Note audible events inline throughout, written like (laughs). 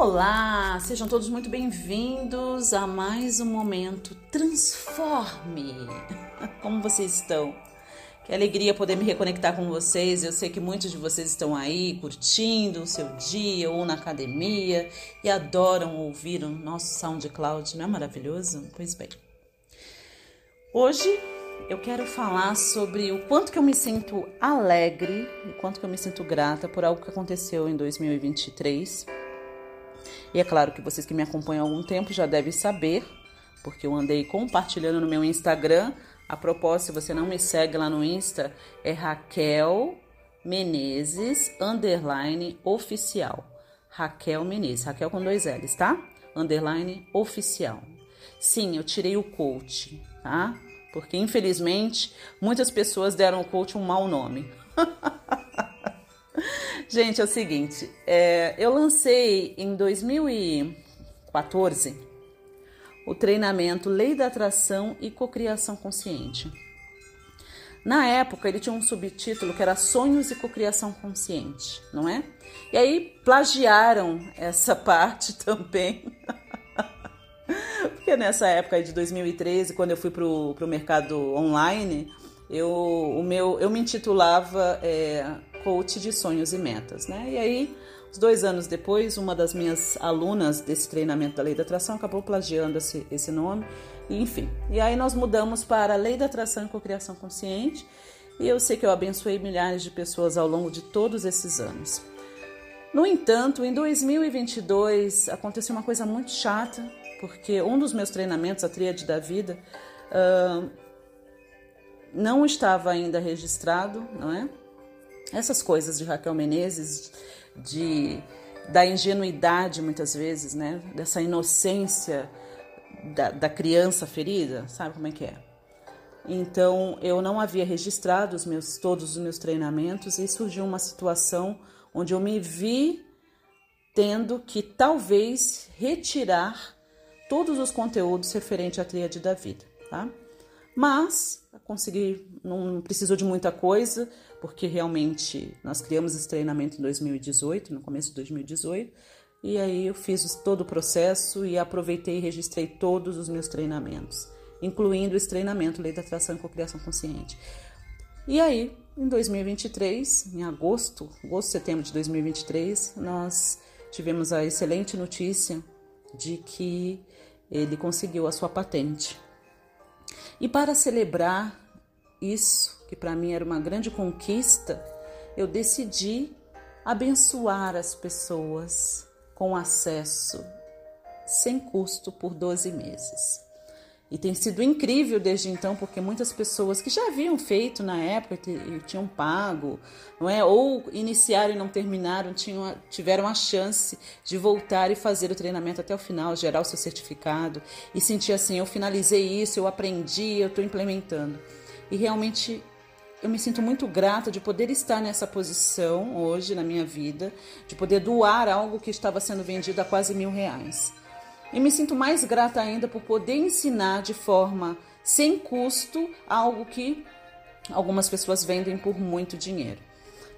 Olá, sejam todos muito bem-vindos a mais um momento Transforme. (laughs) Como vocês estão? Que alegria poder me reconectar com vocês. Eu sei que muitos de vocês estão aí curtindo o seu dia ou na academia e adoram ouvir o nosso SoundCloud, não é maravilhoso? Pois bem. Hoje eu quero falar sobre o quanto que eu me sinto alegre, o quanto que eu me sinto grata por algo que aconteceu em 2023 e é claro que vocês que me acompanham há algum tempo já devem saber, porque eu andei compartilhando no meu Instagram. A propósito, se você não me segue lá no Insta, é Raquel Menezes underline oficial. Raquel Menezes, Raquel com dois L's, tá? Underline oficial. Sim, eu tirei o coach, tá? Porque infelizmente muitas pessoas deram ao coach um mau nome. (laughs) (laughs) Gente, é o seguinte, é, eu lancei em 2014 o treinamento Lei da Atração e Cocriação Consciente. Na época, ele tinha um subtítulo que era Sonhos e Cocriação Consciente, não é? E aí plagiaram essa (laughs) parte também. Porque nessa época de 2013, quando eu fui para o mercado online, eu, o meu, eu me intitulava é, coach de sonhos e metas, né? E aí, dois anos depois, uma das minhas alunas desse treinamento da Lei da Atração acabou plagiando esse, esse nome, enfim. E aí nós mudamos para a Lei da Atração e Cocriação Consciente, e eu sei que eu abençoei milhares de pessoas ao longo de todos esses anos. No entanto, em 2022 aconteceu uma coisa muito chata, porque um dos meus treinamentos, a Tríade da Vida, uh, não estava ainda registrado, não é? Essas coisas de Raquel Menezes, de da ingenuidade muitas vezes, né? Dessa inocência da, da criança ferida, sabe como é que é? Então eu não havia registrado os meus todos os meus treinamentos e surgiu uma situação onde eu me vi tendo que talvez retirar todos os conteúdos referentes à tríade da vida, tá? Mas consegui, não precisou de muita coisa, porque realmente nós criamos esse treinamento em 2018, no começo de 2018, e aí eu fiz todo o processo e aproveitei e registrei todos os meus treinamentos, incluindo esse treinamento Lei da Atração e Cocriação Consciente. E aí, em 2023, em agosto, agosto, setembro de 2023, nós tivemos a excelente notícia de que ele conseguiu a sua patente. E para celebrar isso, que para mim era uma grande conquista, eu decidi abençoar as pessoas com acesso sem custo por 12 meses. E tem sido incrível desde então, porque muitas pessoas que já haviam feito na época e tinham pago, não é? Ou iniciaram e não terminaram, tinham, tiveram a chance de voltar e fazer o treinamento até o final, gerar o seu certificado e sentir assim: eu finalizei isso, eu aprendi, eu estou implementando. E realmente eu me sinto muito grata de poder estar nessa posição hoje na minha vida, de poder doar algo que estava sendo vendido a quase mil reais. E me sinto mais grata ainda por poder ensinar de forma sem custo algo que algumas pessoas vendem por muito dinheiro.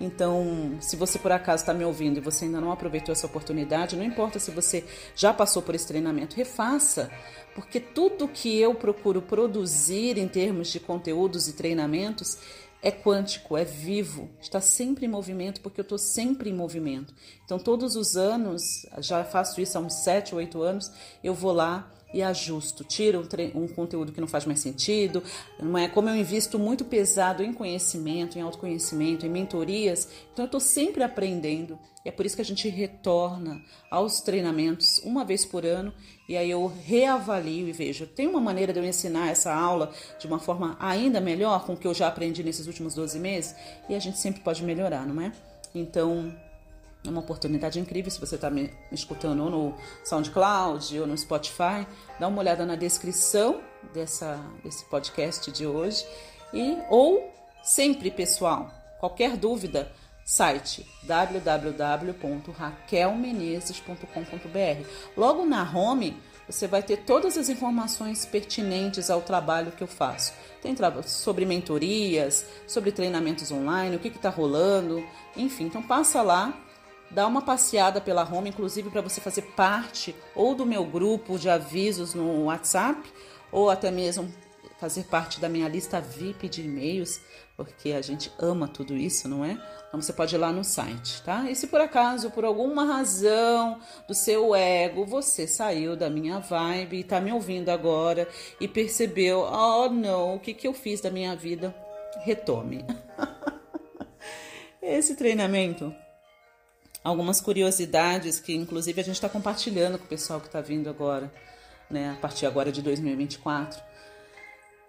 Então, se você por acaso está me ouvindo e você ainda não aproveitou essa oportunidade, não importa se você já passou por esse treinamento, refaça, porque tudo que eu procuro produzir em termos de conteúdos e treinamentos é quântico, é vivo, está sempre em movimento, porque eu estou sempre em movimento. Então, todos os anos, já faço isso há uns 7 ou 8 anos, eu vou lá e ajusto, tiro um, um, conteúdo que não faz mais sentido, não é? Como eu invisto muito pesado em conhecimento, em autoconhecimento, em mentorias, então eu estou sempre aprendendo. E é por isso que a gente retorna aos treinamentos uma vez por ano e aí eu reavalio e vejo, tem uma maneira de eu ensinar essa aula de uma forma ainda melhor com o que eu já aprendi nesses últimos 12 meses? E a gente sempre pode melhorar, não é? Então, é uma oportunidade incrível se você está me escutando ou no SoundCloud ou no Spotify. Dá uma olhada na descrição dessa, desse podcast de hoje. E, ou sempre, pessoal, qualquer dúvida, site www.raquelmenezes.com.br. Logo na home, você vai ter todas as informações pertinentes ao trabalho que eu faço. Tem sobre mentorias, sobre treinamentos online, o que está rolando, enfim. Então passa lá dá uma passeada pela home, inclusive para você fazer parte ou do meu grupo de avisos no WhatsApp, ou até mesmo fazer parte da minha lista VIP de e-mails, porque a gente ama tudo isso, não é? Então você pode ir lá no site, tá? E se por acaso, por alguma razão do seu ego, você saiu da minha vibe e tá me ouvindo agora e percebeu, oh não, o que, que eu fiz da minha vida? Retome. (laughs) Esse treinamento algumas curiosidades que, inclusive, a gente está compartilhando com o pessoal que está vindo agora, né, a partir agora de 2024.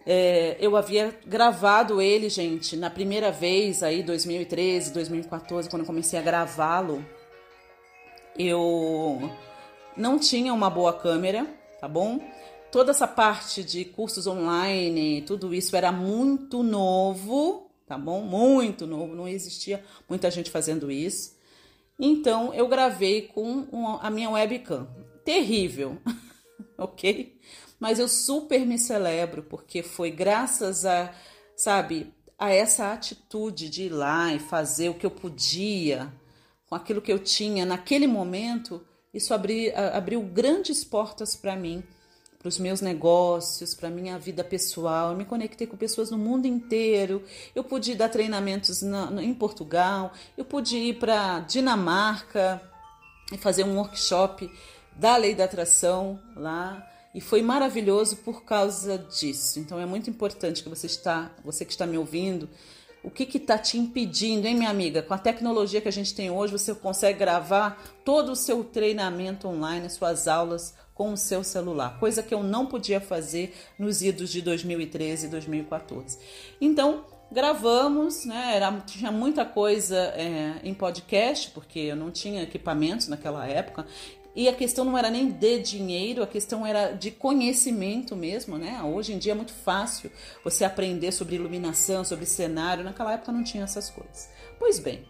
É, eu havia gravado ele, gente, na primeira vez aí, 2013, 2014, quando eu comecei a gravá-lo, eu não tinha uma boa câmera, tá bom? Toda essa parte de cursos online, tudo isso era muito novo, tá bom? Muito novo, não existia muita gente fazendo isso. Então eu gravei com a minha webcam. Terrível, (laughs) ok? Mas eu super me celebro porque foi graças a, sabe, a essa atitude de ir lá e fazer o que eu podia com aquilo que eu tinha naquele momento. Isso abri, abriu grandes portas para mim para os meus negócios, para a minha vida pessoal. Eu me conectei com pessoas no mundo inteiro. Eu pude dar treinamentos na, em Portugal, eu pude ir para Dinamarca e fazer um workshop da lei da atração lá. E foi maravilhoso por causa disso. Então é muito importante que você está, você que está me ouvindo, o que está te impedindo, hein, minha amiga? Com a tecnologia que a gente tem hoje, você consegue gravar todo o seu treinamento online, suas aulas com o seu celular, coisa que eu não podia fazer nos idos de 2013 e 2014. Então, gravamos, né? Era, tinha muita coisa é, em podcast, porque eu não tinha equipamentos naquela época. E a questão não era nem de dinheiro, a questão era de conhecimento mesmo, né? Hoje em dia é muito fácil você aprender sobre iluminação, sobre cenário. Naquela época não tinha essas coisas. Pois bem,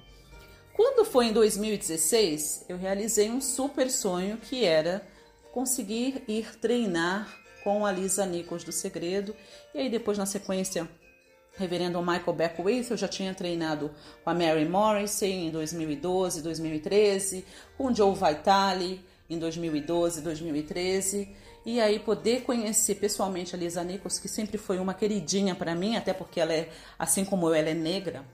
quando foi em 2016, eu realizei um super sonho que era conseguir ir treinar com a Lisa Nichols do Segredo. E aí depois na sequência, reverendo Michael Beckwith, eu já tinha treinado com a Mary Morrissey em 2012, 2013, com Joe Vitale em 2012, 2013. E aí poder conhecer pessoalmente a Lisa Nichols, que sempre foi uma queridinha para mim, até porque ela é, assim como eu, ela é negra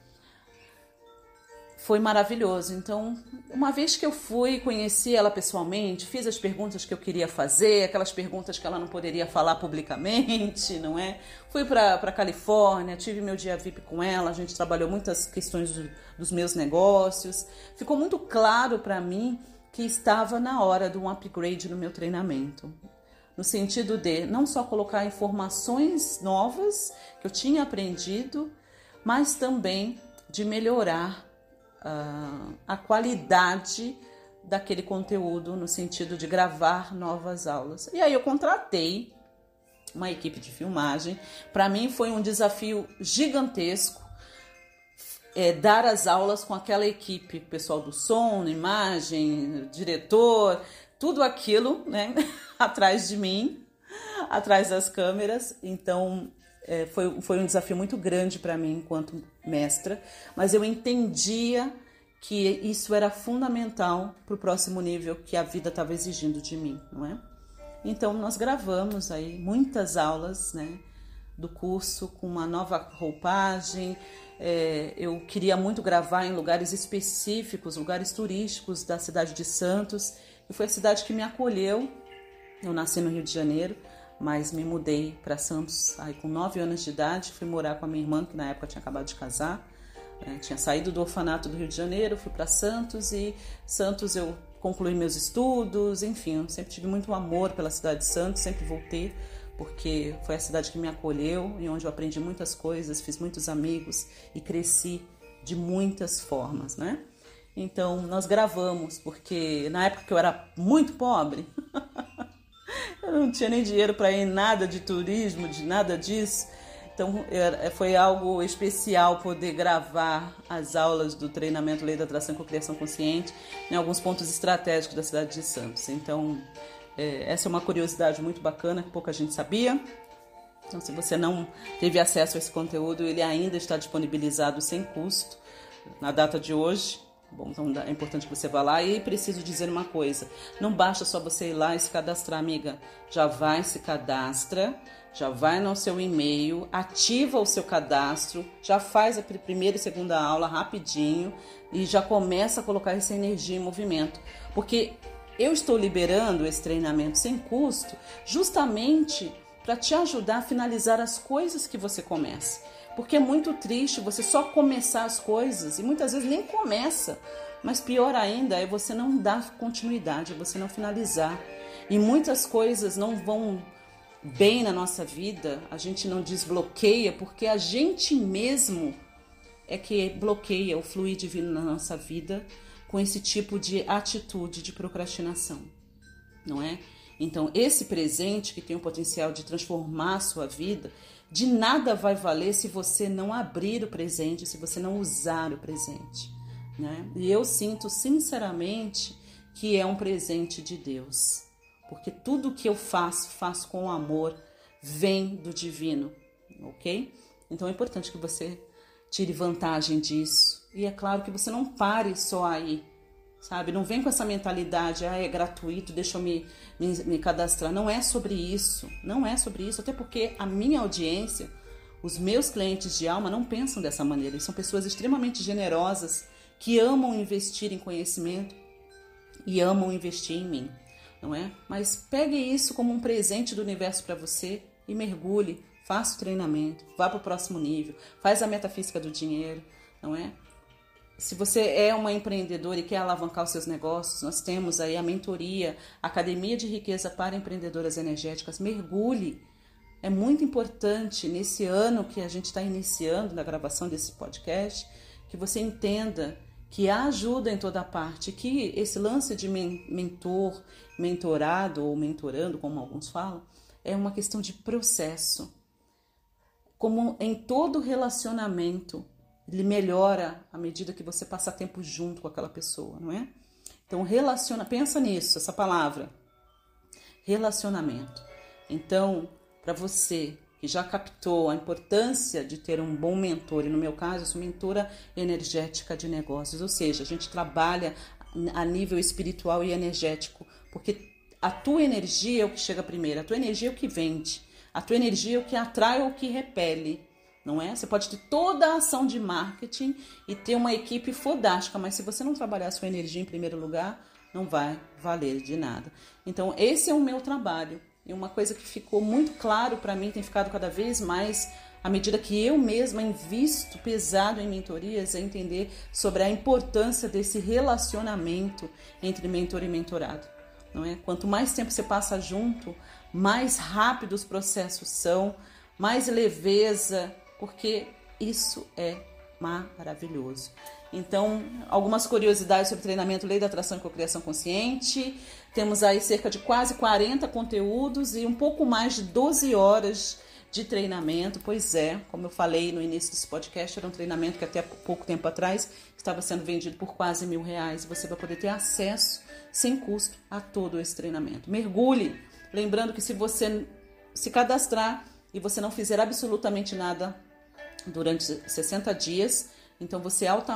foi maravilhoso. Então, uma vez que eu fui, conheci ela pessoalmente, fiz as perguntas que eu queria fazer, aquelas perguntas que ela não poderia falar publicamente, não é? Fui para Califórnia, tive meu dia VIP com ela, a gente trabalhou muitas questões do, dos meus negócios. Ficou muito claro para mim que estava na hora de um upgrade no meu treinamento. No sentido de não só colocar informações novas que eu tinha aprendido, mas também de melhorar uh, a qualidade daquele conteúdo no sentido de gravar novas aulas. E aí eu contratei uma equipe de filmagem. Para mim foi um desafio gigantesco é, dar as aulas com aquela equipe, pessoal do som, imagem, diretor, tudo aquilo, né, (laughs) atrás de mim, atrás das câmeras. Então é, foi, foi um desafio muito grande para mim enquanto mestra, mas eu entendia que isso era fundamental para o próximo nível que a vida estava exigindo de mim, não é? Então nós gravamos aí muitas aulas, né, do curso com uma nova roupagem. É, eu queria muito gravar em lugares específicos, lugares turísticos da cidade de Santos, e foi a cidade que me acolheu. Eu nasci no Rio de Janeiro, mas me mudei para Santos aí com 9 anos de idade, fui morar com a minha irmã, que na época tinha acabado de casar. Né? Tinha saído do orfanato do Rio de Janeiro, fui para Santos e Santos eu concluí meus estudos, enfim, eu sempre tive muito amor pela cidade de Santos, sempre voltei porque foi a cidade que me acolheu e onde eu aprendi muitas coisas, fiz muitos amigos e cresci de muitas formas, né? Então nós gravamos porque na época que eu era muito pobre (laughs) Eu não tinha nem dinheiro para ir nada de turismo, de nada disso. Então foi algo especial poder gravar as aulas do treinamento Lei da Atração com Criação Consciente em alguns pontos estratégicos da cidade de Santos. Então, é, essa é uma curiosidade muito bacana que pouca gente sabia. Então, se você não teve acesso a esse conteúdo, ele ainda está disponibilizado sem custo na data de hoje. Bom, então é importante que você vá lá e preciso dizer uma coisa: não basta só você ir lá e se cadastrar, amiga. Já vai, se cadastra, já vai no seu e-mail, ativa o seu cadastro, já faz a primeira e segunda aula rapidinho e já começa a colocar essa energia em movimento. Porque eu estou liberando esse treinamento sem custo justamente para te ajudar a finalizar as coisas que você começa. Porque é muito triste você só começar as coisas e muitas vezes nem começa. Mas pior ainda é você não dar continuidade, é você não finalizar. E muitas coisas não vão bem na nossa vida, a gente não desbloqueia porque a gente mesmo é que bloqueia o fluir divino na nossa vida com esse tipo de atitude de procrastinação, não é? Então, esse presente que tem o potencial de transformar a sua vida, de nada vai valer se você não abrir o presente, se você não usar o presente. Né? E eu sinto sinceramente que é um presente de Deus, porque tudo que eu faço, faço com amor, vem do divino, ok? Então é importante que você tire vantagem disso. E é claro que você não pare só aí, sabe? Não vem com essa mentalidade, ah, é gratuito, deixa eu me, me, me, cadastrar. Não é sobre isso, não é sobre isso, até porque a minha audiência, os meus clientes de alma não pensam dessa maneira. Eles são pessoas extremamente generosas que amam investir em conhecimento e amam investir em mim, não é? Mas pegue isso como um presente do universo para você e mergulhe, faça o treinamento, vá para o próximo nível, faz a metafísica do dinheiro, não é? Se você é uma empreendedora e quer alavancar os seus negócios, nós temos aí a mentoria Academia de Riqueza para Empreendedoras Energéticas. Mergulhe. É muito importante nesse ano que a gente está iniciando na gravação desse podcast que você entenda que há ajuda em toda parte, que esse lance de mentor, mentorado ou mentorando, como alguns falam, é uma questão de processo. Como em todo relacionamento, ele melhora à medida que você passa tempo junto com aquela pessoa, não é? Então, relaciona, pensa nisso, essa palavra. Relacionamento. Então, para você que já captou a importância de ter um bom mentor, e no meu caso, eu sou mentora energética de negócios, ou seja, a gente trabalha a nível espiritual e energético, porque a tua energia é o que chega primeiro, a tua energia é o que vende, a tua energia é o que atrai ou o que repele não é? Você pode ter toda a ação de marketing e ter uma equipe fodástica, mas se você não trabalhar a sua energia em primeiro lugar, não vai valer de nada. Então, esse é o meu trabalho. E uma coisa que ficou muito claro para mim, tem ficado cada vez mais à medida que eu mesma invisto pesado em mentorias, é entender sobre a importância desse relacionamento entre mentor e mentorado. Não é? Quanto mais tempo você passa junto, mais rápido os processos são, mais leveza, porque isso é maravilhoso. Então, algumas curiosidades sobre treinamento Lei da Atração e Cocriação Consciente. Temos aí cerca de quase 40 conteúdos e um pouco mais de 12 horas de treinamento. Pois é, como eu falei no início desse podcast, era um treinamento que até pouco tempo atrás estava sendo vendido por quase mil reais. Você vai poder ter acesso sem custo a todo esse treinamento. Mergulhe, lembrando que se você se cadastrar e você não fizer absolutamente nada durante 60 dias. Então você é, auto,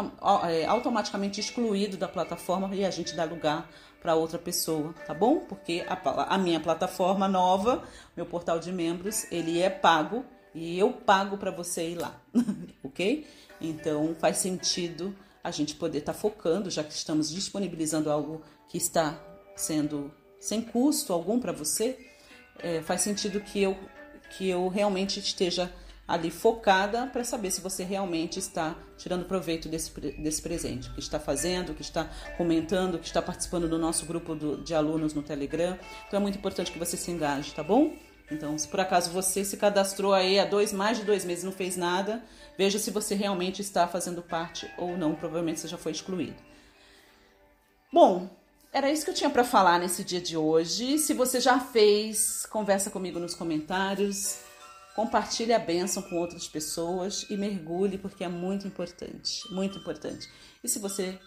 automaticamente excluído da plataforma e a gente dá lugar para outra pessoa, tá bom? Porque a, a minha plataforma nova, meu portal de membros, ele é pago e eu pago para você ir lá, (laughs) ok? Então faz sentido a gente poder estar tá focando, já que estamos disponibilizando algo que está sendo sem custo algum para você, é, faz sentido que eu, que eu realmente esteja ali focada para saber se você realmente está tirando proveito desse, desse presente, o que está fazendo, o que está comentando, o que está participando do nosso grupo do, de alunos no Telegram. Então é muito importante que você se engaje, tá bom? Então, se por acaso você se cadastrou aí há dois, mais de dois meses e não fez nada, veja se você realmente está fazendo parte ou não. Provavelmente você já foi excluído. Bom, era isso que eu tinha para falar nesse dia de hoje. Se você já fez, conversa comigo nos comentários. Compartilhe a bênção com outras pessoas e mergulhe porque é muito importante, muito importante. E se você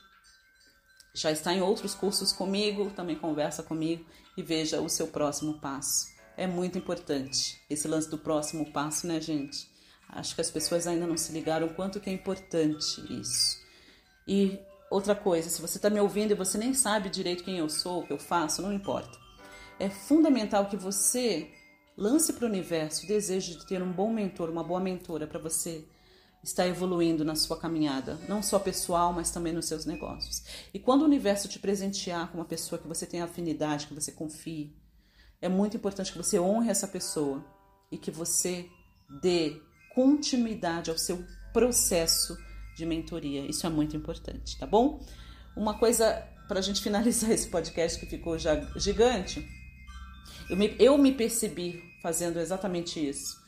já está em outros cursos comigo, também conversa comigo e veja o seu próximo passo. É muito importante esse lance do próximo passo, né, gente? Acho que as pessoas ainda não se ligaram quanto que é importante isso. E outra coisa, se você está me ouvindo e você nem sabe direito quem eu sou, o que eu faço, não importa. É fundamental que você lance para o universo o desejo de ter um bom mentor, uma boa mentora para você estar evoluindo na sua caminhada, não só pessoal, mas também nos seus negócios. E quando o universo te presentear com uma pessoa que você tem afinidade, que você confie, é muito importante que você honre essa pessoa e que você dê continuidade ao seu processo de mentoria. Isso é muito importante, tá bom? Uma coisa para a gente finalizar (laughs) esse podcast que ficou já gigante, eu me, eu me percebi fazendo exatamente isso,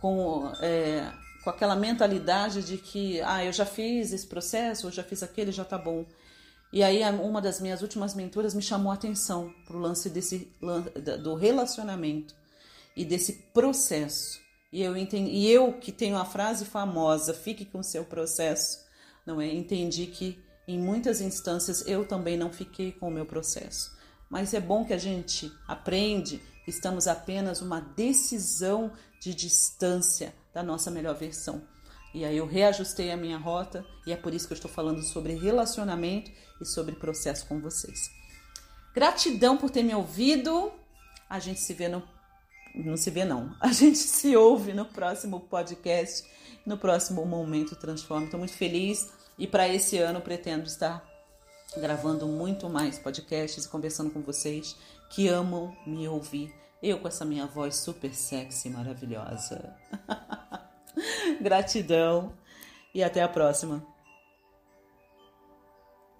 com, é, com aquela mentalidade de que, ah, eu já fiz esse processo, eu já fiz aquele, já tá bom. E aí uma das minhas últimas mentoras me chamou a atenção para o lance desse do relacionamento e desse processo. E eu entendi, e eu que tenho a frase famosa, fique com seu processo, não é? Entendi que em muitas instâncias eu também não fiquei com o meu processo. Mas é bom que a gente aprende, estamos apenas uma decisão de distância da nossa melhor versão. E aí eu reajustei a minha rota e é por isso que eu estou falando sobre relacionamento e sobre processo com vocês. Gratidão por ter me ouvido. A gente se vê no não se vê não. (laughs) A gente se ouve no próximo podcast, no próximo momento transforma. Estou muito feliz e para esse ano pretendo estar gravando muito mais podcasts e conversando com vocês que amam me ouvir. Eu com essa minha voz super sexy, maravilhosa. (laughs) Gratidão e até a próxima.